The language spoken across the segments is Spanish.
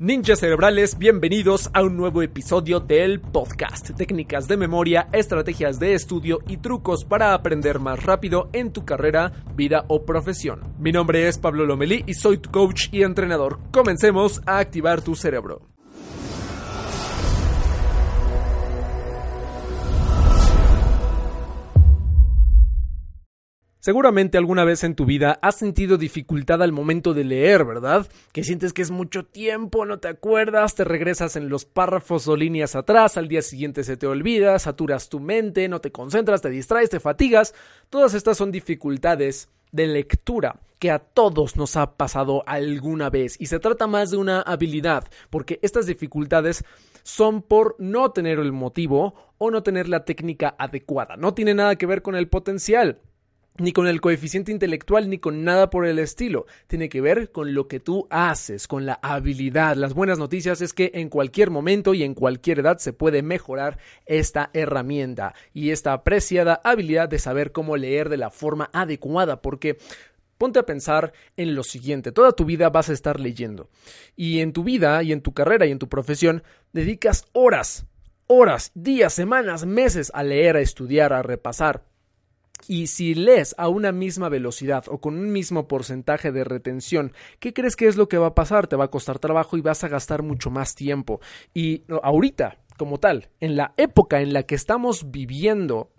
Ninjas cerebrales, bienvenidos a un nuevo episodio del podcast. Técnicas de memoria, estrategias de estudio y trucos para aprender más rápido en tu carrera, vida o profesión. Mi nombre es Pablo Lomelí y soy tu coach y entrenador. Comencemos a activar tu cerebro. Seguramente alguna vez en tu vida has sentido dificultad al momento de leer, ¿verdad? Que sientes que es mucho tiempo, no te acuerdas, te regresas en los párrafos o líneas atrás, al día siguiente se te olvida, saturas tu mente, no te concentras, te distraes, te fatigas. Todas estas son dificultades de lectura que a todos nos ha pasado alguna vez y se trata más de una habilidad, porque estas dificultades son por no tener el motivo o no tener la técnica adecuada. No tiene nada que ver con el potencial ni con el coeficiente intelectual, ni con nada por el estilo. Tiene que ver con lo que tú haces, con la habilidad. Las buenas noticias es que en cualquier momento y en cualquier edad se puede mejorar esta herramienta y esta apreciada habilidad de saber cómo leer de la forma adecuada, porque Ponte a pensar en lo siguiente, toda tu vida vas a estar leyendo y en tu vida y en tu carrera y en tu profesión dedicas horas, horas, días, semanas, meses a leer, a estudiar, a repasar, y si lees a una misma velocidad o con un mismo porcentaje de retención, ¿qué crees que es lo que va a pasar? Te va a costar trabajo y vas a gastar mucho más tiempo. Y ahorita, como tal, en la época en la que estamos viviendo,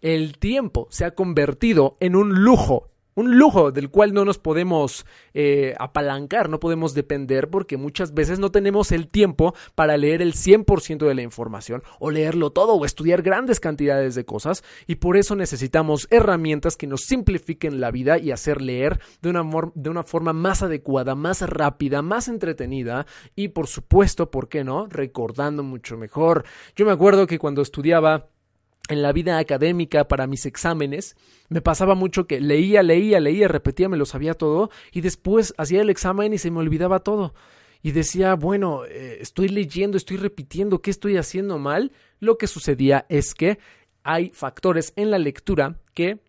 el tiempo se ha convertido en un lujo un lujo del cual no nos podemos eh, apalancar, no podemos depender porque muchas veces no tenemos el tiempo para leer el 100% de la información o leerlo todo o estudiar grandes cantidades de cosas y por eso necesitamos herramientas que nos simplifiquen la vida y hacer leer de una, de una forma más adecuada, más rápida, más entretenida y por supuesto, ¿por qué no? Recordando mucho mejor. Yo me acuerdo que cuando estudiaba en la vida académica para mis exámenes, me pasaba mucho que leía, leía, leía, repetía, me lo sabía todo y después hacía el examen y se me olvidaba todo. Y decía, bueno, eh, estoy leyendo, estoy repitiendo, ¿qué estoy haciendo mal? Lo que sucedía es que hay factores en la lectura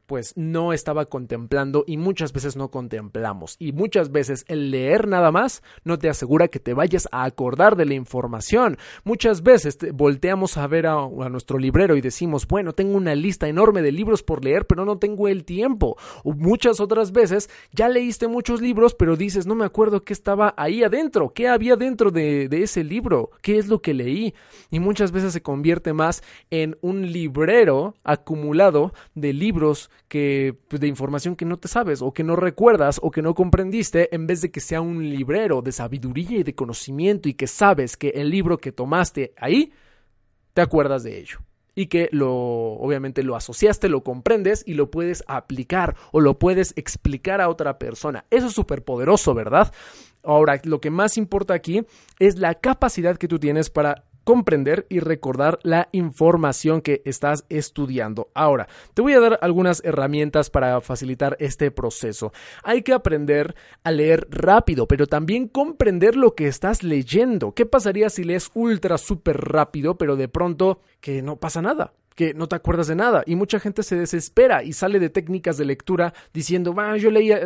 pues no estaba contemplando y muchas veces no contemplamos. Y muchas veces el leer nada más no te asegura que te vayas a acordar de la información. Muchas veces volteamos a ver a, nuestro librero y decimos, bueno, tengo una lista enorme de libros por leer, pero no tengo el tiempo. O muchas otras veces ya leíste muchos libros, pero dices, no me acuerdo qué estaba ahí adentro, qué había dentro de, de ese libro, qué es lo que leí. Y muchas veces se convierte más en un librero acumulado de libros que, pues, de información que no te sabes o que no recuerdas o que no comprendiste en vez de que sea un librero de sabiduría y de conocimiento y que sabes que el libro que tomaste ahí, te acuerdas de ello y que lo obviamente lo asociaste, lo comprendes y lo puedes aplicar o lo puedes explicar a otra persona. Eso es súper poderoso, ¿verdad? Ahora, lo que más importa aquí es la capacidad que tú tienes para comprender y recordar la información que estás estudiando. Ahora, te voy a dar algunas herramientas para facilitar este proceso. Hay que aprender a leer rápido, pero también comprender lo que estás leyendo. ¿Qué pasaría si lees ultra súper rápido, pero de pronto que no pasa nada? Que no te acuerdas de nada y mucha gente se desespera y sale de técnicas de lectura diciendo, va, yo leía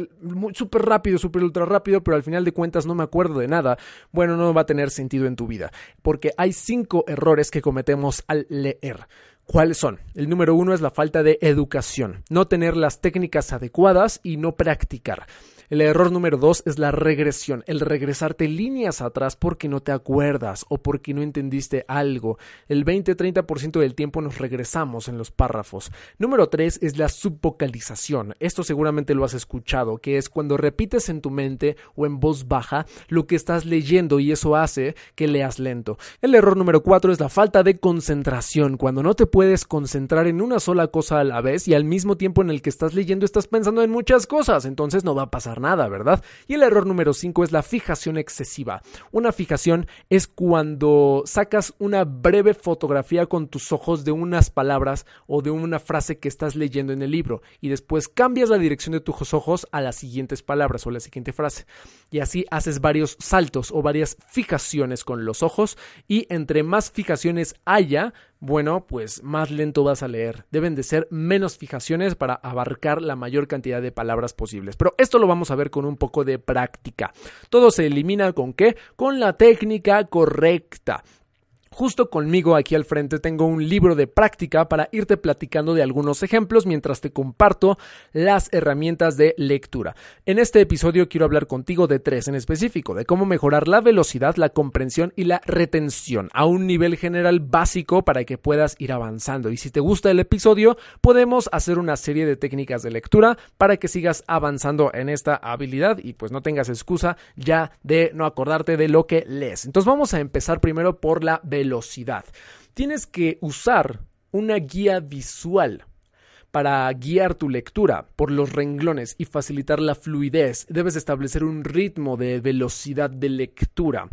súper rápido, súper ultra rápido, pero al final de cuentas no me acuerdo de nada. Bueno, no va a tener sentido en tu vida, porque hay cinco errores que cometemos al leer. ¿Cuáles son? El número uno es la falta de educación, no tener las técnicas adecuadas y no practicar. El error número dos es la regresión, el regresarte líneas atrás porque no te acuerdas o porque no entendiste algo. El 20-30% del tiempo nos regresamos en los párrafos. Número tres es la subvocalización. Esto seguramente lo has escuchado, que es cuando repites en tu mente o en voz baja lo que estás leyendo y eso hace que leas lento. El error número cuatro es la falta de concentración, cuando no te puedes concentrar en una sola cosa a la vez y al mismo tiempo en el que estás leyendo estás pensando en muchas cosas, entonces no va a pasar nada, ¿verdad? Y el error número 5 es la fijación excesiva. Una fijación es cuando sacas una breve fotografía con tus ojos de unas palabras o de una frase que estás leyendo en el libro y después cambias la dirección de tus ojos a las siguientes palabras o la siguiente frase. Y así haces varios saltos o varias fijaciones con los ojos y entre más fijaciones haya, bueno, pues más lento vas a leer. Deben de ser menos fijaciones para abarcar la mayor cantidad de palabras posibles. Pero esto lo vamos a ver con un poco de práctica. Todo se elimina con qué? Con la técnica correcta. Justo conmigo aquí al frente tengo un libro de práctica para irte platicando de algunos ejemplos mientras te comparto las herramientas de lectura. En este episodio quiero hablar contigo de tres en específico, de cómo mejorar la velocidad, la comprensión y la retención a un nivel general básico para que puedas ir avanzando. Y si te gusta el episodio, podemos hacer una serie de técnicas de lectura para que sigas avanzando en esta habilidad y pues no tengas excusa ya de no acordarte de lo que lees. Entonces vamos a empezar primero por la velocidad velocidad. Tienes que usar una guía visual para guiar tu lectura por los renglones y facilitar la fluidez. Debes establecer un ritmo de velocidad de lectura.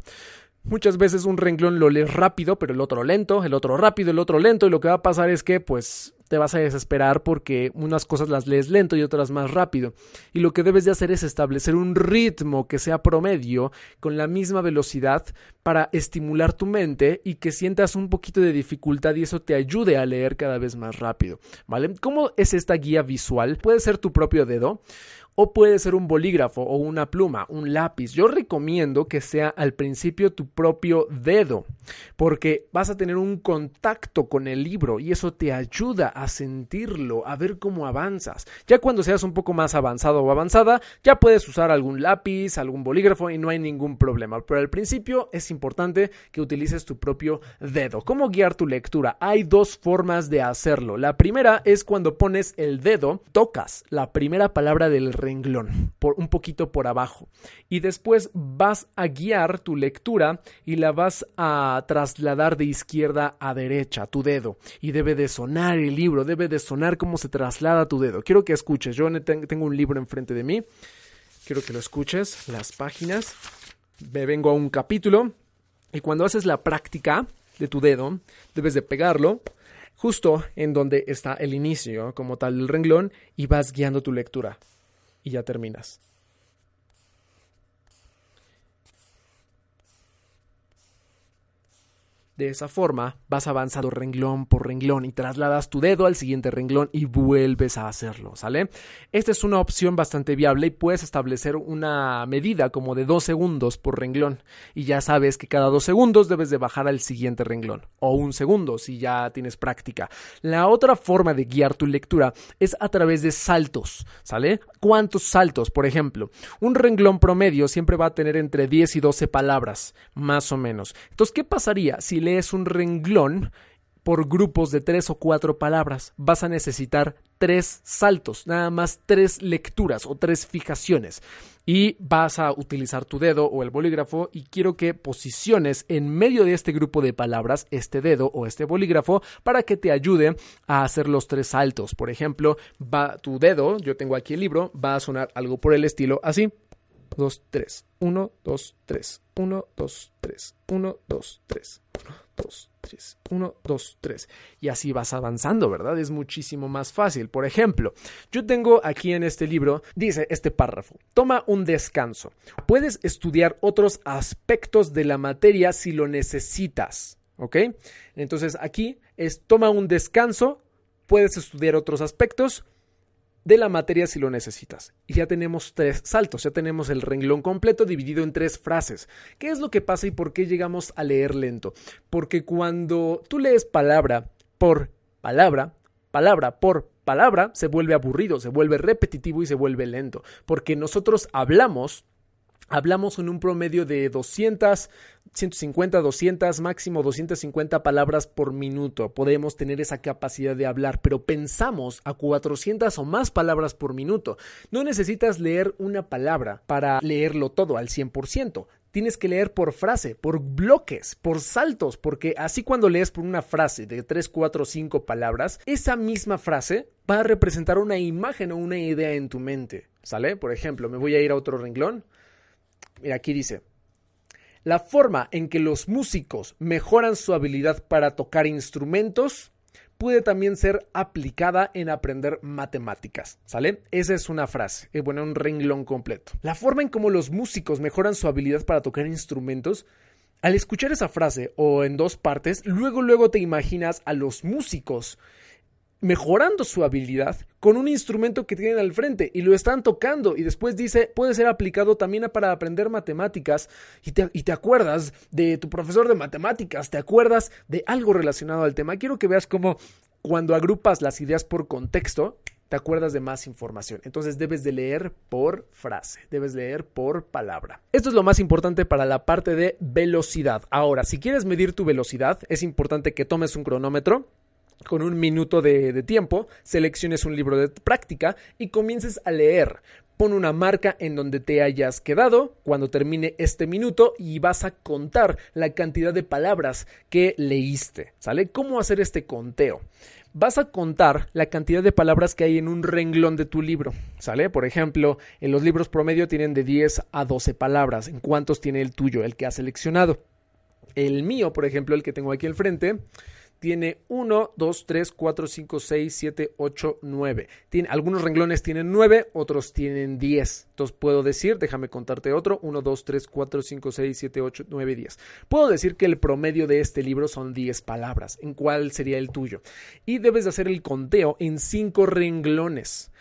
Muchas veces un renglón lo lees rápido, pero el otro lento, el otro rápido, el otro lento, y lo que va a pasar es que, pues, te vas a desesperar porque unas cosas las lees lento y otras más rápido. Y lo que debes de hacer es establecer un ritmo que sea promedio con la misma velocidad para estimular tu mente y que sientas un poquito de dificultad y eso te ayude a leer cada vez más rápido, ¿vale? ¿Cómo es esta guía visual? Puede ser tu propio dedo o puede ser un bolígrafo o una pluma, un lápiz. Yo recomiendo que sea al principio tu propio dedo, porque vas a tener un contacto con el libro y eso te ayuda a sentirlo, a ver cómo avanzas. Ya cuando seas un poco más avanzado o avanzada, ya puedes usar algún lápiz, algún bolígrafo y no hay ningún problema. Pero al principio es importante que utilices tu propio dedo. ¿Cómo guiar tu lectura? Hay dos formas de hacerlo. La primera es cuando pones el dedo, tocas la primera palabra del renglón, por un poquito por abajo. Y después vas a guiar tu lectura y la vas a trasladar de izquierda a derecha, tu dedo. Y debe de sonar el libro, debe de sonar como se traslada tu dedo. Quiero que escuches, yo tengo un libro enfrente de mí. Quiero que lo escuches, las páginas. Me vengo a un capítulo y cuando haces la práctica de tu dedo, debes de pegarlo justo en donde está el inicio, como tal el renglón, y vas guiando tu lectura y ya terminas. De esa forma vas avanzando renglón por renglón y trasladas tu dedo al siguiente renglón y vuelves a hacerlo, ¿sale? Esta es una opción bastante viable y puedes establecer una medida como de dos segundos por renglón y ya sabes que cada dos segundos debes de bajar al siguiente renglón o un segundo si ya tienes práctica. La otra forma de guiar tu lectura es a través de saltos, ¿sale? ¿Cuántos saltos? Por ejemplo, un renglón promedio siempre va a tener entre 10 y 12 palabras, más o menos. Entonces, ¿qué pasaría si lees un renglón por grupos de tres o cuatro palabras. Vas a necesitar tres saltos, nada más tres lecturas o tres fijaciones. Y vas a utilizar tu dedo o el bolígrafo y quiero que posiciones en medio de este grupo de palabras este dedo o este bolígrafo para que te ayude a hacer los tres saltos. Por ejemplo, va tu dedo, yo tengo aquí el libro, va a sonar algo por el estilo así. 2, 3, 1, 2, 3, 1, 2, 3, 1, 2, 3, 1, 2, 3, 1, 2, 3. Y así vas avanzando, ¿verdad? Es muchísimo más fácil. Por ejemplo, yo tengo aquí en este libro, dice este párrafo, toma un descanso. Puedes estudiar otros aspectos de la materia si lo necesitas, ¿ok? Entonces aquí es toma un descanso, puedes estudiar otros aspectos de la materia si lo necesitas. Y ya tenemos tres saltos, ya tenemos el renglón completo dividido en tres frases. ¿Qué es lo que pasa y por qué llegamos a leer lento? Porque cuando tú lees palabra por palabra, palabra por palabra, se vuelve aburrido, se vuelve repetitivo y se vuelve lento. Porque nosotros hablamos hablamos en un promedio de 200, 150, 200, máximo 250 palabras por minuto. Podemos tener esa capacidad de hablar, pero pensamos a 400 o más palabras por minuto. No necesitas leer una palabra para leerlo todo al 100% tienes que leer por frase, por bloques, por saltos, porque así cuando lees por una frase de 3, 4, 5 palabras, esa misma frase va a representar una imagen o una idea en tu mente. ¿Sale? Por ejemplo, me voy a ir a otro renglón. Mira, aquí dice, la forma en que los músicos mejoran su habilidad para tocar instrumentos puede también ser aplicada en aprender matemáticas, ¿sale? Esa es una frase, eh, bueno, un renglón completo. La forma en cómo los músicos mejoran su habilidad para tocar instrumentos al escuchar esa frase o en dos partes, luego luego te imaginas a los músicos mejorando su habilidad con un instrumento que tienen al frente y lo están tocando y después dice puede ser aplicado también para aprender matemáticas y te, y te, acuerdas de tu profesor de matemáticas, te acuerdas de algo relacionado al tema. Quiero que veas cómo cuando agrupas las ideas por contexto, te acuerdas de más información. Entonces debes de leer por frase, debes leer por palabra. Esto es lo más importante para la parte de velocidad. Ahora, si quieres medir tu velocidad, es importante que tomes un cronómetro con un minuto de, tiempo, selecciones un libro de práctica y comiences a leer. Pon una marca en donde te hayas quedado cuando termine este minuto y vas a contar la cantidad de palabras que leíste. ¿Sale? ¿Cómo hacer este conteo? vas a contar la cantidad de palabras que hay en un renglón de tu libro, ¿sale? Por ejemplo, en los libros promedio tienen de 10 a 12 palabras. ¿En cuántos tiene el tuyo, el que has seleccionado? El mío, por ejemplo, el que tengo aquí al frente, tiene 1, 2, 3, 4, 5, 6, 7, 8, 9. Tiene, algunos renglones tienen 9, otros tienen 10. Entonces puedo decir, déjame contarte otro, 1, 2, 3, 4, 5, 6, 7, 8, 9, 10. Puedo decir que el promedio de este libro son 10 palabras. ¿En cuál sería el tuyo? Y debes de hacer el conteo en 5 renglones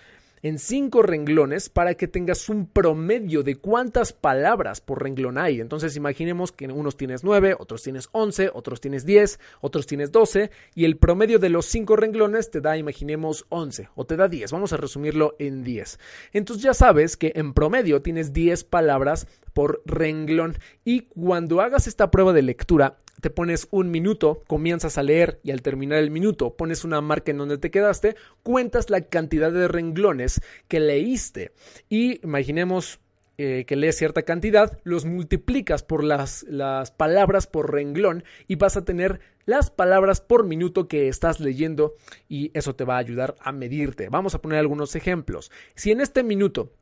en cinco renglones para que tengas un promedio de cuántas palabras por renglón hay. Entonces imaginemos que unos tienes nueve, otros tienes once, otros tienes diez, otros tienes doce y el promedio de los cinco renglones te da, imaginemos, once o te da diez. Vamos a resumirlo en diez. Entonces ya sabes que en promedio tienes diez palabras por renglón y cuando hagas esta prueba de lectura te pones un minuto, comienzas a leer y al terminar el minuto pones una marca en donde te quedaste, cuentas la cantidad de renglones que leíste y imaginemos eh, que lees cierta cantidad, los multiplicas por las, las palabras por renglón y vas a tener las palabras por minuto que estás leyendo y eso te va a ayudar a medirte. Vamos a poner algunos ejemplos. Si en este minuto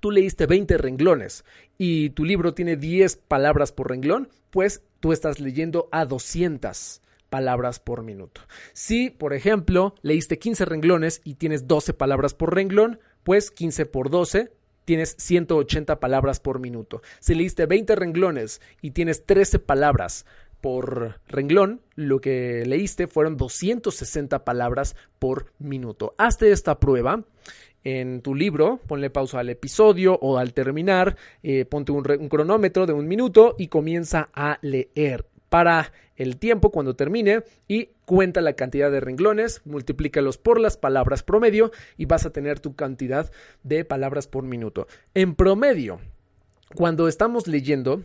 tú leíste 20 renglones y tu libro tiene 10 palabras por renglón, pues tú estás leyendo a 200 palabras por minuto. Si, por ejemplo, leíste 15 renglones y tienes 12 palabras por renglón, pues 15 por 12 tienes 180 palabras por minuto. Si leíste 20 renglones y tienes 13 palabras por renglón, lo que leíste fueron 260 palabras por minuto. Hazte esta prueba en tu libro, ponle pausa al episodio o al terminar, eh, ponte un, un cronómetro de un minuto y comienza a leer para el tiempo cuando termine y cuenta la cantidad de renglones, multiplícalos por las palabras promedio y vas a tener tu cantidad de palabras por minuto. En promedio, cuando estamos leyendo,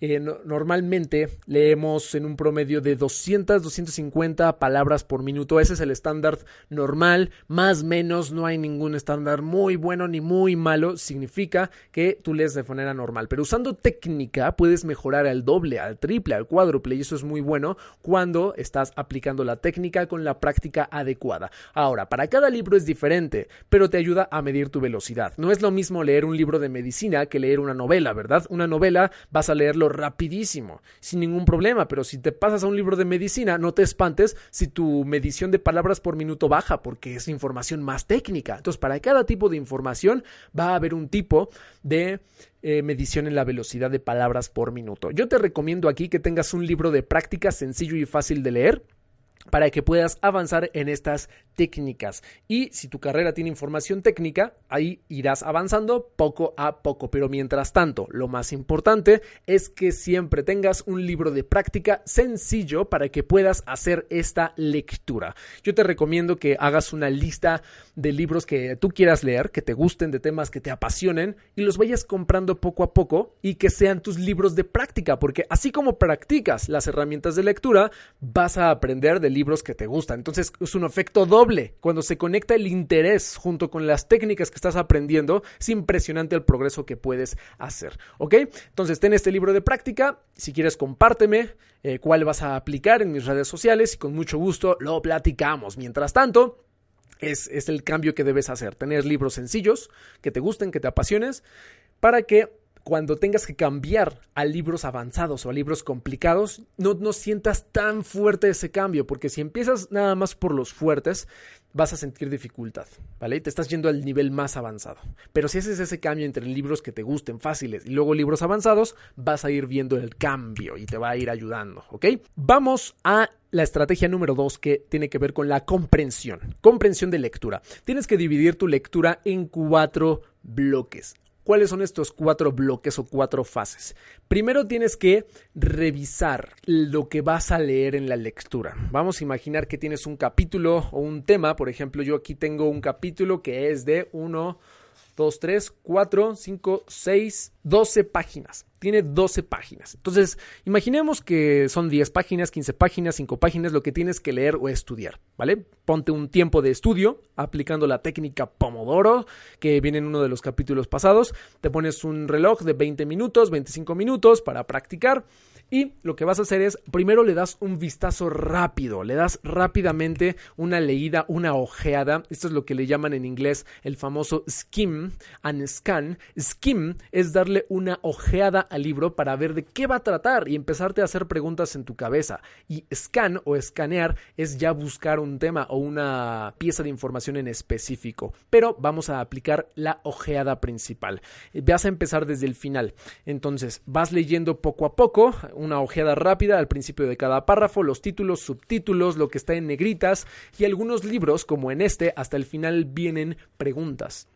eh, normalmente leemos en un promedio de 200, 250 palabras por minuto. Ese es el estándar normal, más menos, no hay ningún estándar muy bueno ni muy malo. Significa que tú lees de manera normal. Pero usando técnica puedes mejorar al doble, al triple, al cuádruple y eso es muy bueno cuando estás aplicando la técnica con la práctica adecuada. Ahora, para cada libro es diferente, pero te ayuda a medir tu velocidad. No es lo mismo leer un libro de medicina que leer una novela, ¿verdad? Una novela vas a leerlo rapidísimo, sin ningún problema, pero si te pasas a un libro de medicina, no te espantes si tu medición de palabras por minuto baja, porque es información más técnica. Entonces, para cada tipo de información va a haber un tipo de eh, medición en la velocidad de palabras por minuto. Yo te recomiendo aquí que tengas un libro de práctica sencillo y fácil de leer para que puedas avanzar en estas técnicas. Y si tu carrera tiene información técnica, ahí irás avanzando poco a poco. Pero mientras tanto, lo más importante es que siempre tengas un libro de práctica sencillo para que puedas hacer esta lectura. Yo te recomiendo que hagas una lista de libros que tú quieras leer, que te gusten, de temas que te apasionen y los vayas comprando poco a poco y que sean tus libros de práctica, porque así como practicas las herramientas de lectura, vas a aprender de libros que te gustan. Entonces es un efecto doble. Cuando se conecta el interés junto con las técnicas que estás aprendiendo, es impresionante el progreso que puedes hacer. ¿Ok? Entonces ten este libro de práctica. Si quieres, compárteme eh, cuál vas a aplicar en mis redes sociales y con mucho gusto lo platicamos. Mientras tanto, es, es, el cambio que debes hacer. Tener libros sencillos, que te gusten, que te apasiones, para que cuando tengas que cambiar a libros avanzados o a libros complicados, no, no sientas tan fuerte ese cambio, porque si empiezas nada más por los fuertes, vas a sentir dificultad, ¿vale? Te estás yendo al nivel más avanzado. Pero si haces ese cambio entre libros que te gusten fáciles y luego libros avanzados, vas a ir viendo el cambio y te va a ir ayudando, ¿ok? Vamos a la estrategia número dos que tiene que ver con la comprensión. Comprensión de lectura. Tienes que dividir tu lectura en cuatro bloques. ¿Cuáles son estos cuatro bloques o cuatro fases? Primero tienes que revisar lo que vas a leer en la lectura. Vamos a imaginar que tienes un capítulo o un tema. Por ejemplo, yo aquí tengo un capítulo que es de uno 2, 3, 4, 5, 6, 12 páginas. Tiene 12 páginas. Entonces, imaginemos que son 10 páginas, 15 páginas, 5 páginas, lo que tienes que leer o estudiar, ¿vale? Ponte un tiempo de estudio aplicando la técnica Pomodoro que viene en uno de los capítulos pasados. Te pones un reloj de 20 minutos, 25 minutos para practicar. Y lo que vas a hacer es, primero le das un vistazo rápido, le das rápidamente una leída, una ojeada. Esto es lo que le llaman en inglés el famoso skim and scan. Skim es darle una ojeada al libro para ver de qué va a tratar y empezarte a hacer preguntas en tu cabeza. Y scan o escanear es ya buscar un tema o una pieza de información en específico. Pero vamos a aplicar la ojeada principal. Vas a empezar desde el final. Entonces, vas leyendo poco a poco una ojeada rápida al principio de cada párrafo, los títulos, subtítulos, lo que está en negritas y algunos libros, como en este, hasta el final vienen preguntas.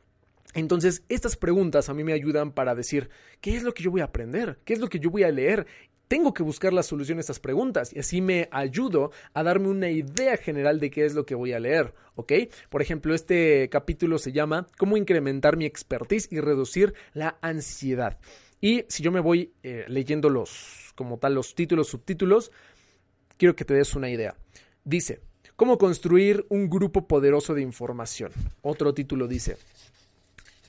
Entonces, estas preguntas a mí me ayudan para decir, ¿qué es lo que yo voy a aprender? ¿Qué es lo que yo voy a leer? Tengo que buscar la solución a estas preguntas y así me ayudo a darme una idea general de qué es lo que voy a leer, ¿ok? Por ejemplo, este capítulo se llama ¿Cómo incrementar mi expertise y reducir la ansiedad? Y si yo me voy eh, leyendo los, como tal, los títulos, subtítulos, quiero que te des una idea. Dice, ¿cómo construir un grupo poderoso de información? Otro título dice,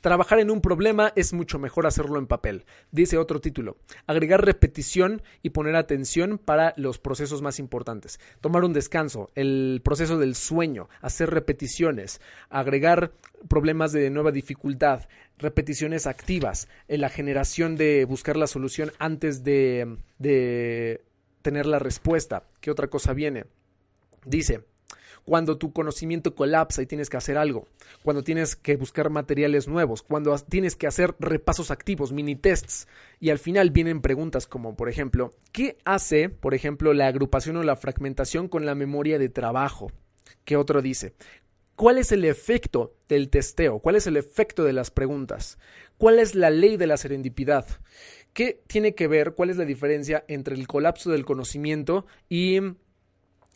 Trabajar en un problema es mucho mejor hacerlo en papel. Dice otro título. Agregar repetición y poner atención para los procesos más importantes. Tomar un descanso, el proceso del sueño, hacer repeticiones, agregar problemas de nueva dificultad, repeticiones activas, en la generación de buscar la solución antes de, de tener la respuesta. ¿Qué otra cosa viene? Dice, cuando tu conocimiento colapsa y tienes que hacer algo, cuando tienes que buscar materiales nuevos, cuando tienes que hacer repasos activos, mini tests, y al final vienen preguntas como, por ejemplo, ¿qué hace, por ejemplo, la agrupación o la fragmentación con la memoria de trabajo? ¿Qué otro dice? ¿Cuál es el efecto del testeo? ¿Cuál es el efecto de las preguntas? ¿Cuál es la ley de la serendipidad? ¿Qué tiene que ver? ¿Cuál es la diferencia entre el colapso del conocimiento y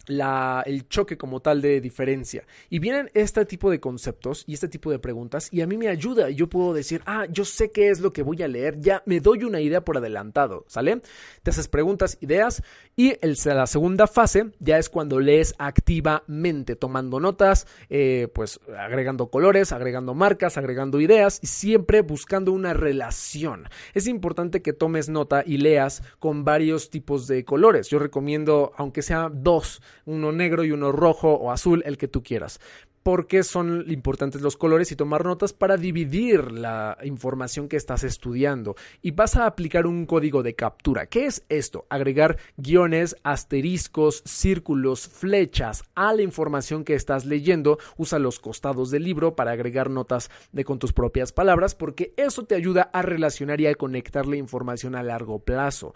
la, el choque como tal de diferencia. Y vienen este tipo de conceptos y este tipo de preguntas y a mí me ayuda. Yo puedo decir, ah, yo sé qué es lo que voy a leer, ya me doy una idea por adelantado, ¿sale? Te haces preguntas, ideas y el, la segunda fase ya es cuando lees activamente, tomando notas, eh, pues agregando colores, agregando marcas, agregando ideas y siempre buscando una relación. Es importante que tomes nota y leas con varios tipos de colores. Yo recomiendo, aunque sea dos, uno negro y uno rojo o azul, el que tú quieras. ¿Por qué son importantes los colores y tomar notas para dividir la información que estás estudiando. Y vas a aplicar un código de captura. ¿Qué es esto? Agregar guiones, asteriscos, círculos, flechas a la información que estás leyendo. Usa los costados del libro para agregar notas de con tus propias palabras porque eso te ayuda a relacionar y a conectar la información a largo plazo.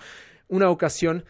Una ocasión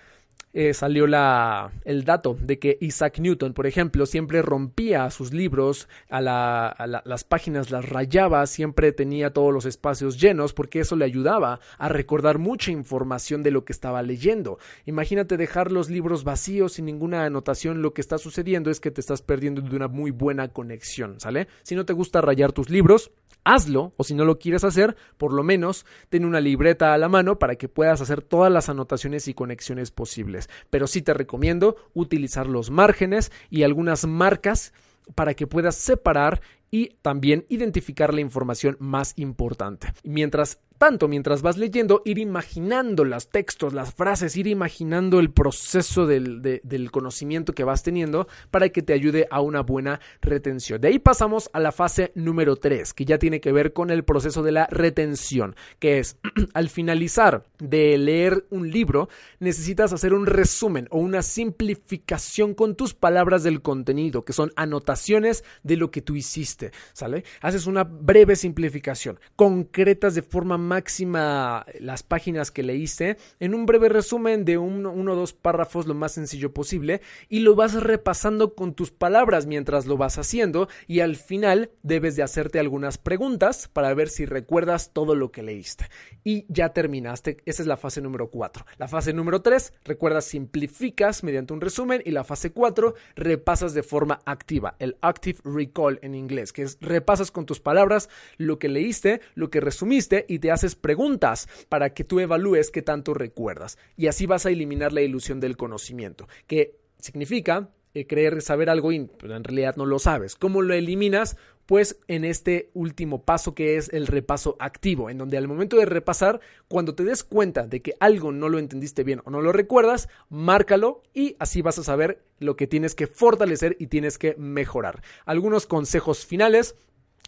eh, salió la, el dato de que Isaac Newton, por ejemplo, siempre rompía sus libros, a, las páginas las rayaba, siempre tenía todos los espacios llenos porque eso le ayudaba a recordar mucha información de lo que estaba leyendo. Imagínate dejar los libros vacíos sin ninguna anotación, lo que está sucediendo es que te estás perdiendo de una muy buena conexión, ¿sale? Si no te gusta rayar tus libros, hazlo, o si no lo quieres hacer, por lo menos ten una libreta a la mano para que puedas hacer todas las anotaciones y conexiones posibles pero sí te recomiendo utilizar los márgenes y algunas marcas para que puedas separar y también identificar la información más importante. Mientras tanto, mientras vas leyendo, ir imaginando los textos, las frases, ir imaginando el proceso del, del conocimiento que vas teniendo para que te ayude a una buena retención. De ahí pasamos a la fase número 3, que ya tiene que ver con el proceso de la retención, que es al finalizar de leer un libro, necesitas hacer un resumen o una simplificación con tus palabras del contenido, que son anotaciones de lo que tú hiciste, ¿sale? Haces una breve simplificación, concretas de forma máxima las páginas que leíste, en un breve resumen de uno, uno o dos párrafos lo más sencillo posible y lo vas repasando con tus palabras mientras lo vas haciendo y al final debes de hacerte algunas preguntas para ver si recuerdas todo lo que leíste. Y ya terminaste, esa es la fase número 4. La fase número 3, recuerdas, simplificas mediante un resumen y la fase 4, repasas de forma activa, el active recall en inglés, que es repasas con tus palabras lo que leíste, lo que resumiste y te haces preguntas para que tú evalúes qué tanto recuerdas. Y así vas a eliminar la ilusión del conocimiento, que significa eh, creer saber algo y pues, en realidad no lo sabes. ¿Cómo lo eliminas? Pues en este último paso que es el repaso activo, en donde al momento de repasar, cuando te des cuenta de que algo no lo entendiste bien o no lo recuerdas, márcalo y así vas a saber lo que tienes que fortalecer y tienes que mejorar. Algunos consejos finales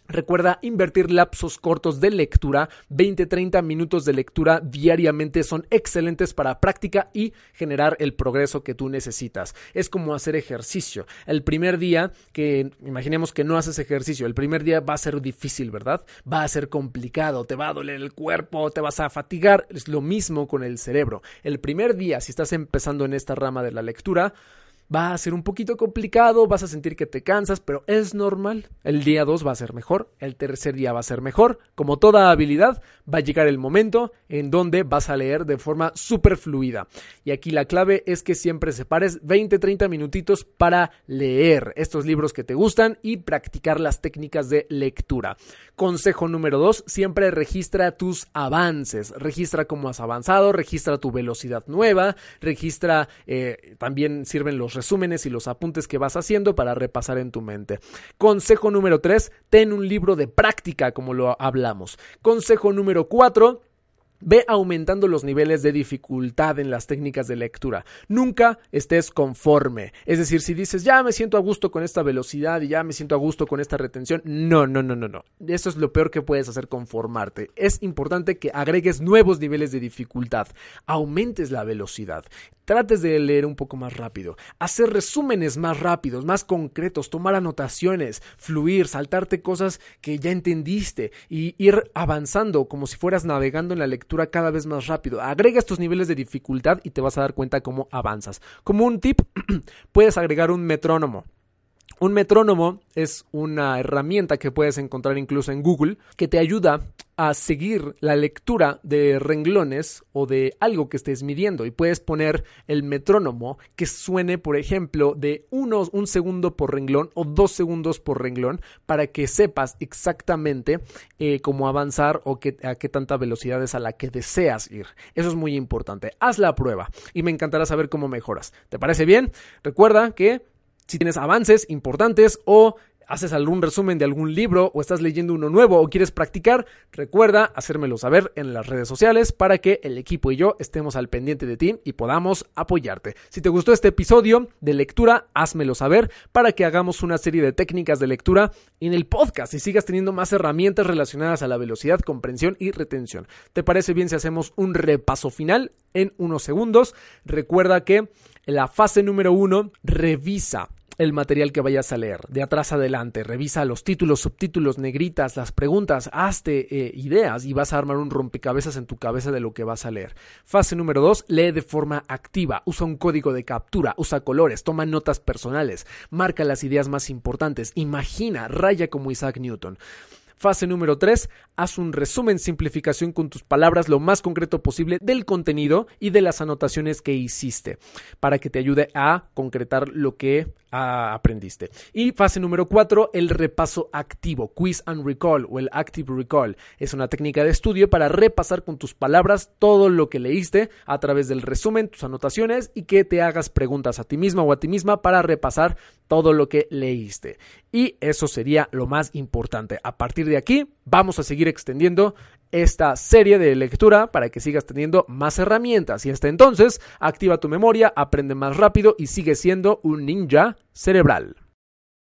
Recuerda invertir lapsos cortos de lectura, 20-30 minutos de lectura diariamente son excelentes para práctica y generar el progreso que tú necesitas. Es como hacer ejercicio. El primer día que imaginemos que no haces ejercicio, el primer día va a ser difícil, ¿verdad? Va a ser complicado, te va a doler el cuerpo, te vas a fatigar. Es lo mismo con el cerebro. El primer día, si estás empezando en esta rama de la lectura, va a ser un poquito complicado, vas a sentir que te cansas, pero es normal. El día 2 va a ser mejor, el tercer día va a ser mejor. Como toda habilidad, va a llegar el momento en donde vas a leer de forma súper fluida. Y aquí la clave es que siempre separes 20-30 minutitos para leer estos libros que te gustan y practicar las técnicas de lectura. Consejo número 2, siempre registra tus avances. Registra cómo has avanzado, registra tu velocidad nueva, registra, eh, también sirven los resúmenes y los apuntes que vas haciendo para repasar en tu mente. Consejo número 3, ten un libro de práctica como lo hablamos. Consejo número 4, Ve aumentando los niveles de dificultad en las técnicas de lectura. Nunca estés conforme. Es decir, si dices, ya me siento a gusto con esta velocidad y ya me siento a gusto con esta retención, no, no, no, no, no. Eso es lo peor que puedes hacer, conformarte. Es importante que agregues nuevos niveles de dificultad, aumentes la velocidad, trates de leer un poco más rápido, hacer resúmenes más rápidos, más concretos, tomar anotaciones, fluir, saltarte cosas que ya entendiste y ir avanzando como si fueras navegando en la lectura cada vez más rápido. Agrega estos niveles de dificultad y te vas a dar cuenta cómo avanzas. Como un tip, puedes agregar un metrónomo. Un metrónomo es una herramienta que puedes encontrar incluso en Google que te ayuda a seguir la lectura de renglones o de algo que estés midiendo y puedes poner el metrónomo que suene, por ejemplo, de unos, un segundo por renglón o dos segundos por renglón para que sepas exactamente eh, cómo avanzar o a qué tanta velocidad es a la que deseas ir. Eso es muy importante. Haz la prueba y me encantará saber cómo mejoras. ¿Te parece bien? Recuerda que si tienes avances importantes o haces algún resumen de algún libro o estás leyendo uno nuevo o quieres practicar, recuerda hacérmelo saber en las redes sociales para que el equipo y yo estemos al pendiente de ti y podamos apoyarte. Si te gustó este episodio de lectura, házmelo saber para que hagamos una serie de técnicas de lectura en el podcast y sigas teniendo más herramientas relacionadas a la velocidad, comprensión y retención. ¿Te parece bien si hacemos un repaso final en unos segundos? Recuerda que la fase número uno, revisa el material que vayas a leer, de atrás adelante, revisa los títulos, subtítulos, negritas, las preguntas, hazte eh, ideas y vas a armar un rompecabezas en tu cabeza de lo que vas a leer. Fase número 2, lee de forma activa, usa un código de captura, usa colores, toma notas personales, marca las ideas más importantes, imagina, raya como Isaac Newton. Fase número 3, haz un resumen, simplificación con tus palabras lo más concreto posible del contenido y de las anotaciones que hiciste para que te ayude a concretar lo que ah, aprendiste. Y fase número 4, el repaso activo, quiz and recall o el active recall. Es una técnica de estudio para repasar con tus palabras todo lo que leíste a través del resumen, tus anotaciones y que te hagas preguntas a ti misma o a ti misma para repasar todo lo que leíste. Y eso sería lo más importante. A partir aquí, vamos a seguir extendiendo esta serie de lectura para que sigas teniendo más herramientas y hasta entonces activa tu memoria, aprende más rápido y sigue siendo un ninja cerebral.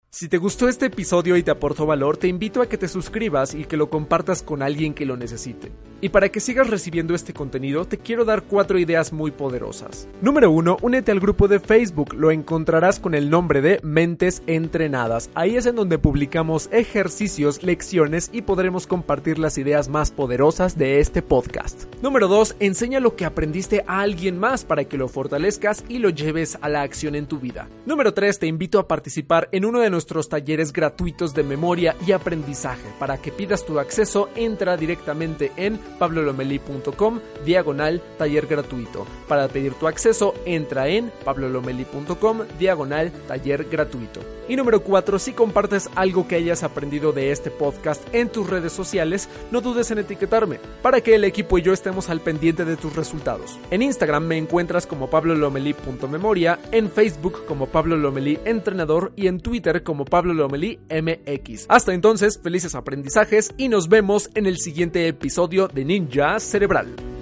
Si te gustó este episodio y te aportó valor, te invito a que te suscribas y que lo compartas con alguien que lo necesite. Y para que sigas recibiendo este contenido, te quiero dar cuatro ideas muy poderosas. Número 1. Únete al grupo de Facebook. Lo encontrarás con el nombre de Mentes Entrenadas. Ahí es en donde publicamos ejercicios, lecciones y podremos compartir las ideas más poderosas de este podcast. Número 2. Enseña lo que aprendiste a alguien más para que lo fortalezcas y lo lleves a la acción en tu vida. Número 3. Te invito a participar en uno de nuestros talleres gratuitos de memoria y aprendizaje. Para que pidas tu acceso, entra directamente en pablolomeli.com diagonal taller gratuito. Para pedir tu acceso, entra en pablolomeli.com diagonal taller gratuito. Y número 4, si compartes algo que hayas aprendido de este podcast en tus redes sociales, no dudes en etiquetarme para que el equipo y yo estemos al pendiente de tus resultados. En Instagram me encuentras como pablolomeli.memoria, en Facebook como Pablo Lomelí Entrenador y en Twitter como Pablo Lomelí MX. Hasta entonces, felices aprendizajes y nos vemos en el siguiente episodio de Ninja Cerebral.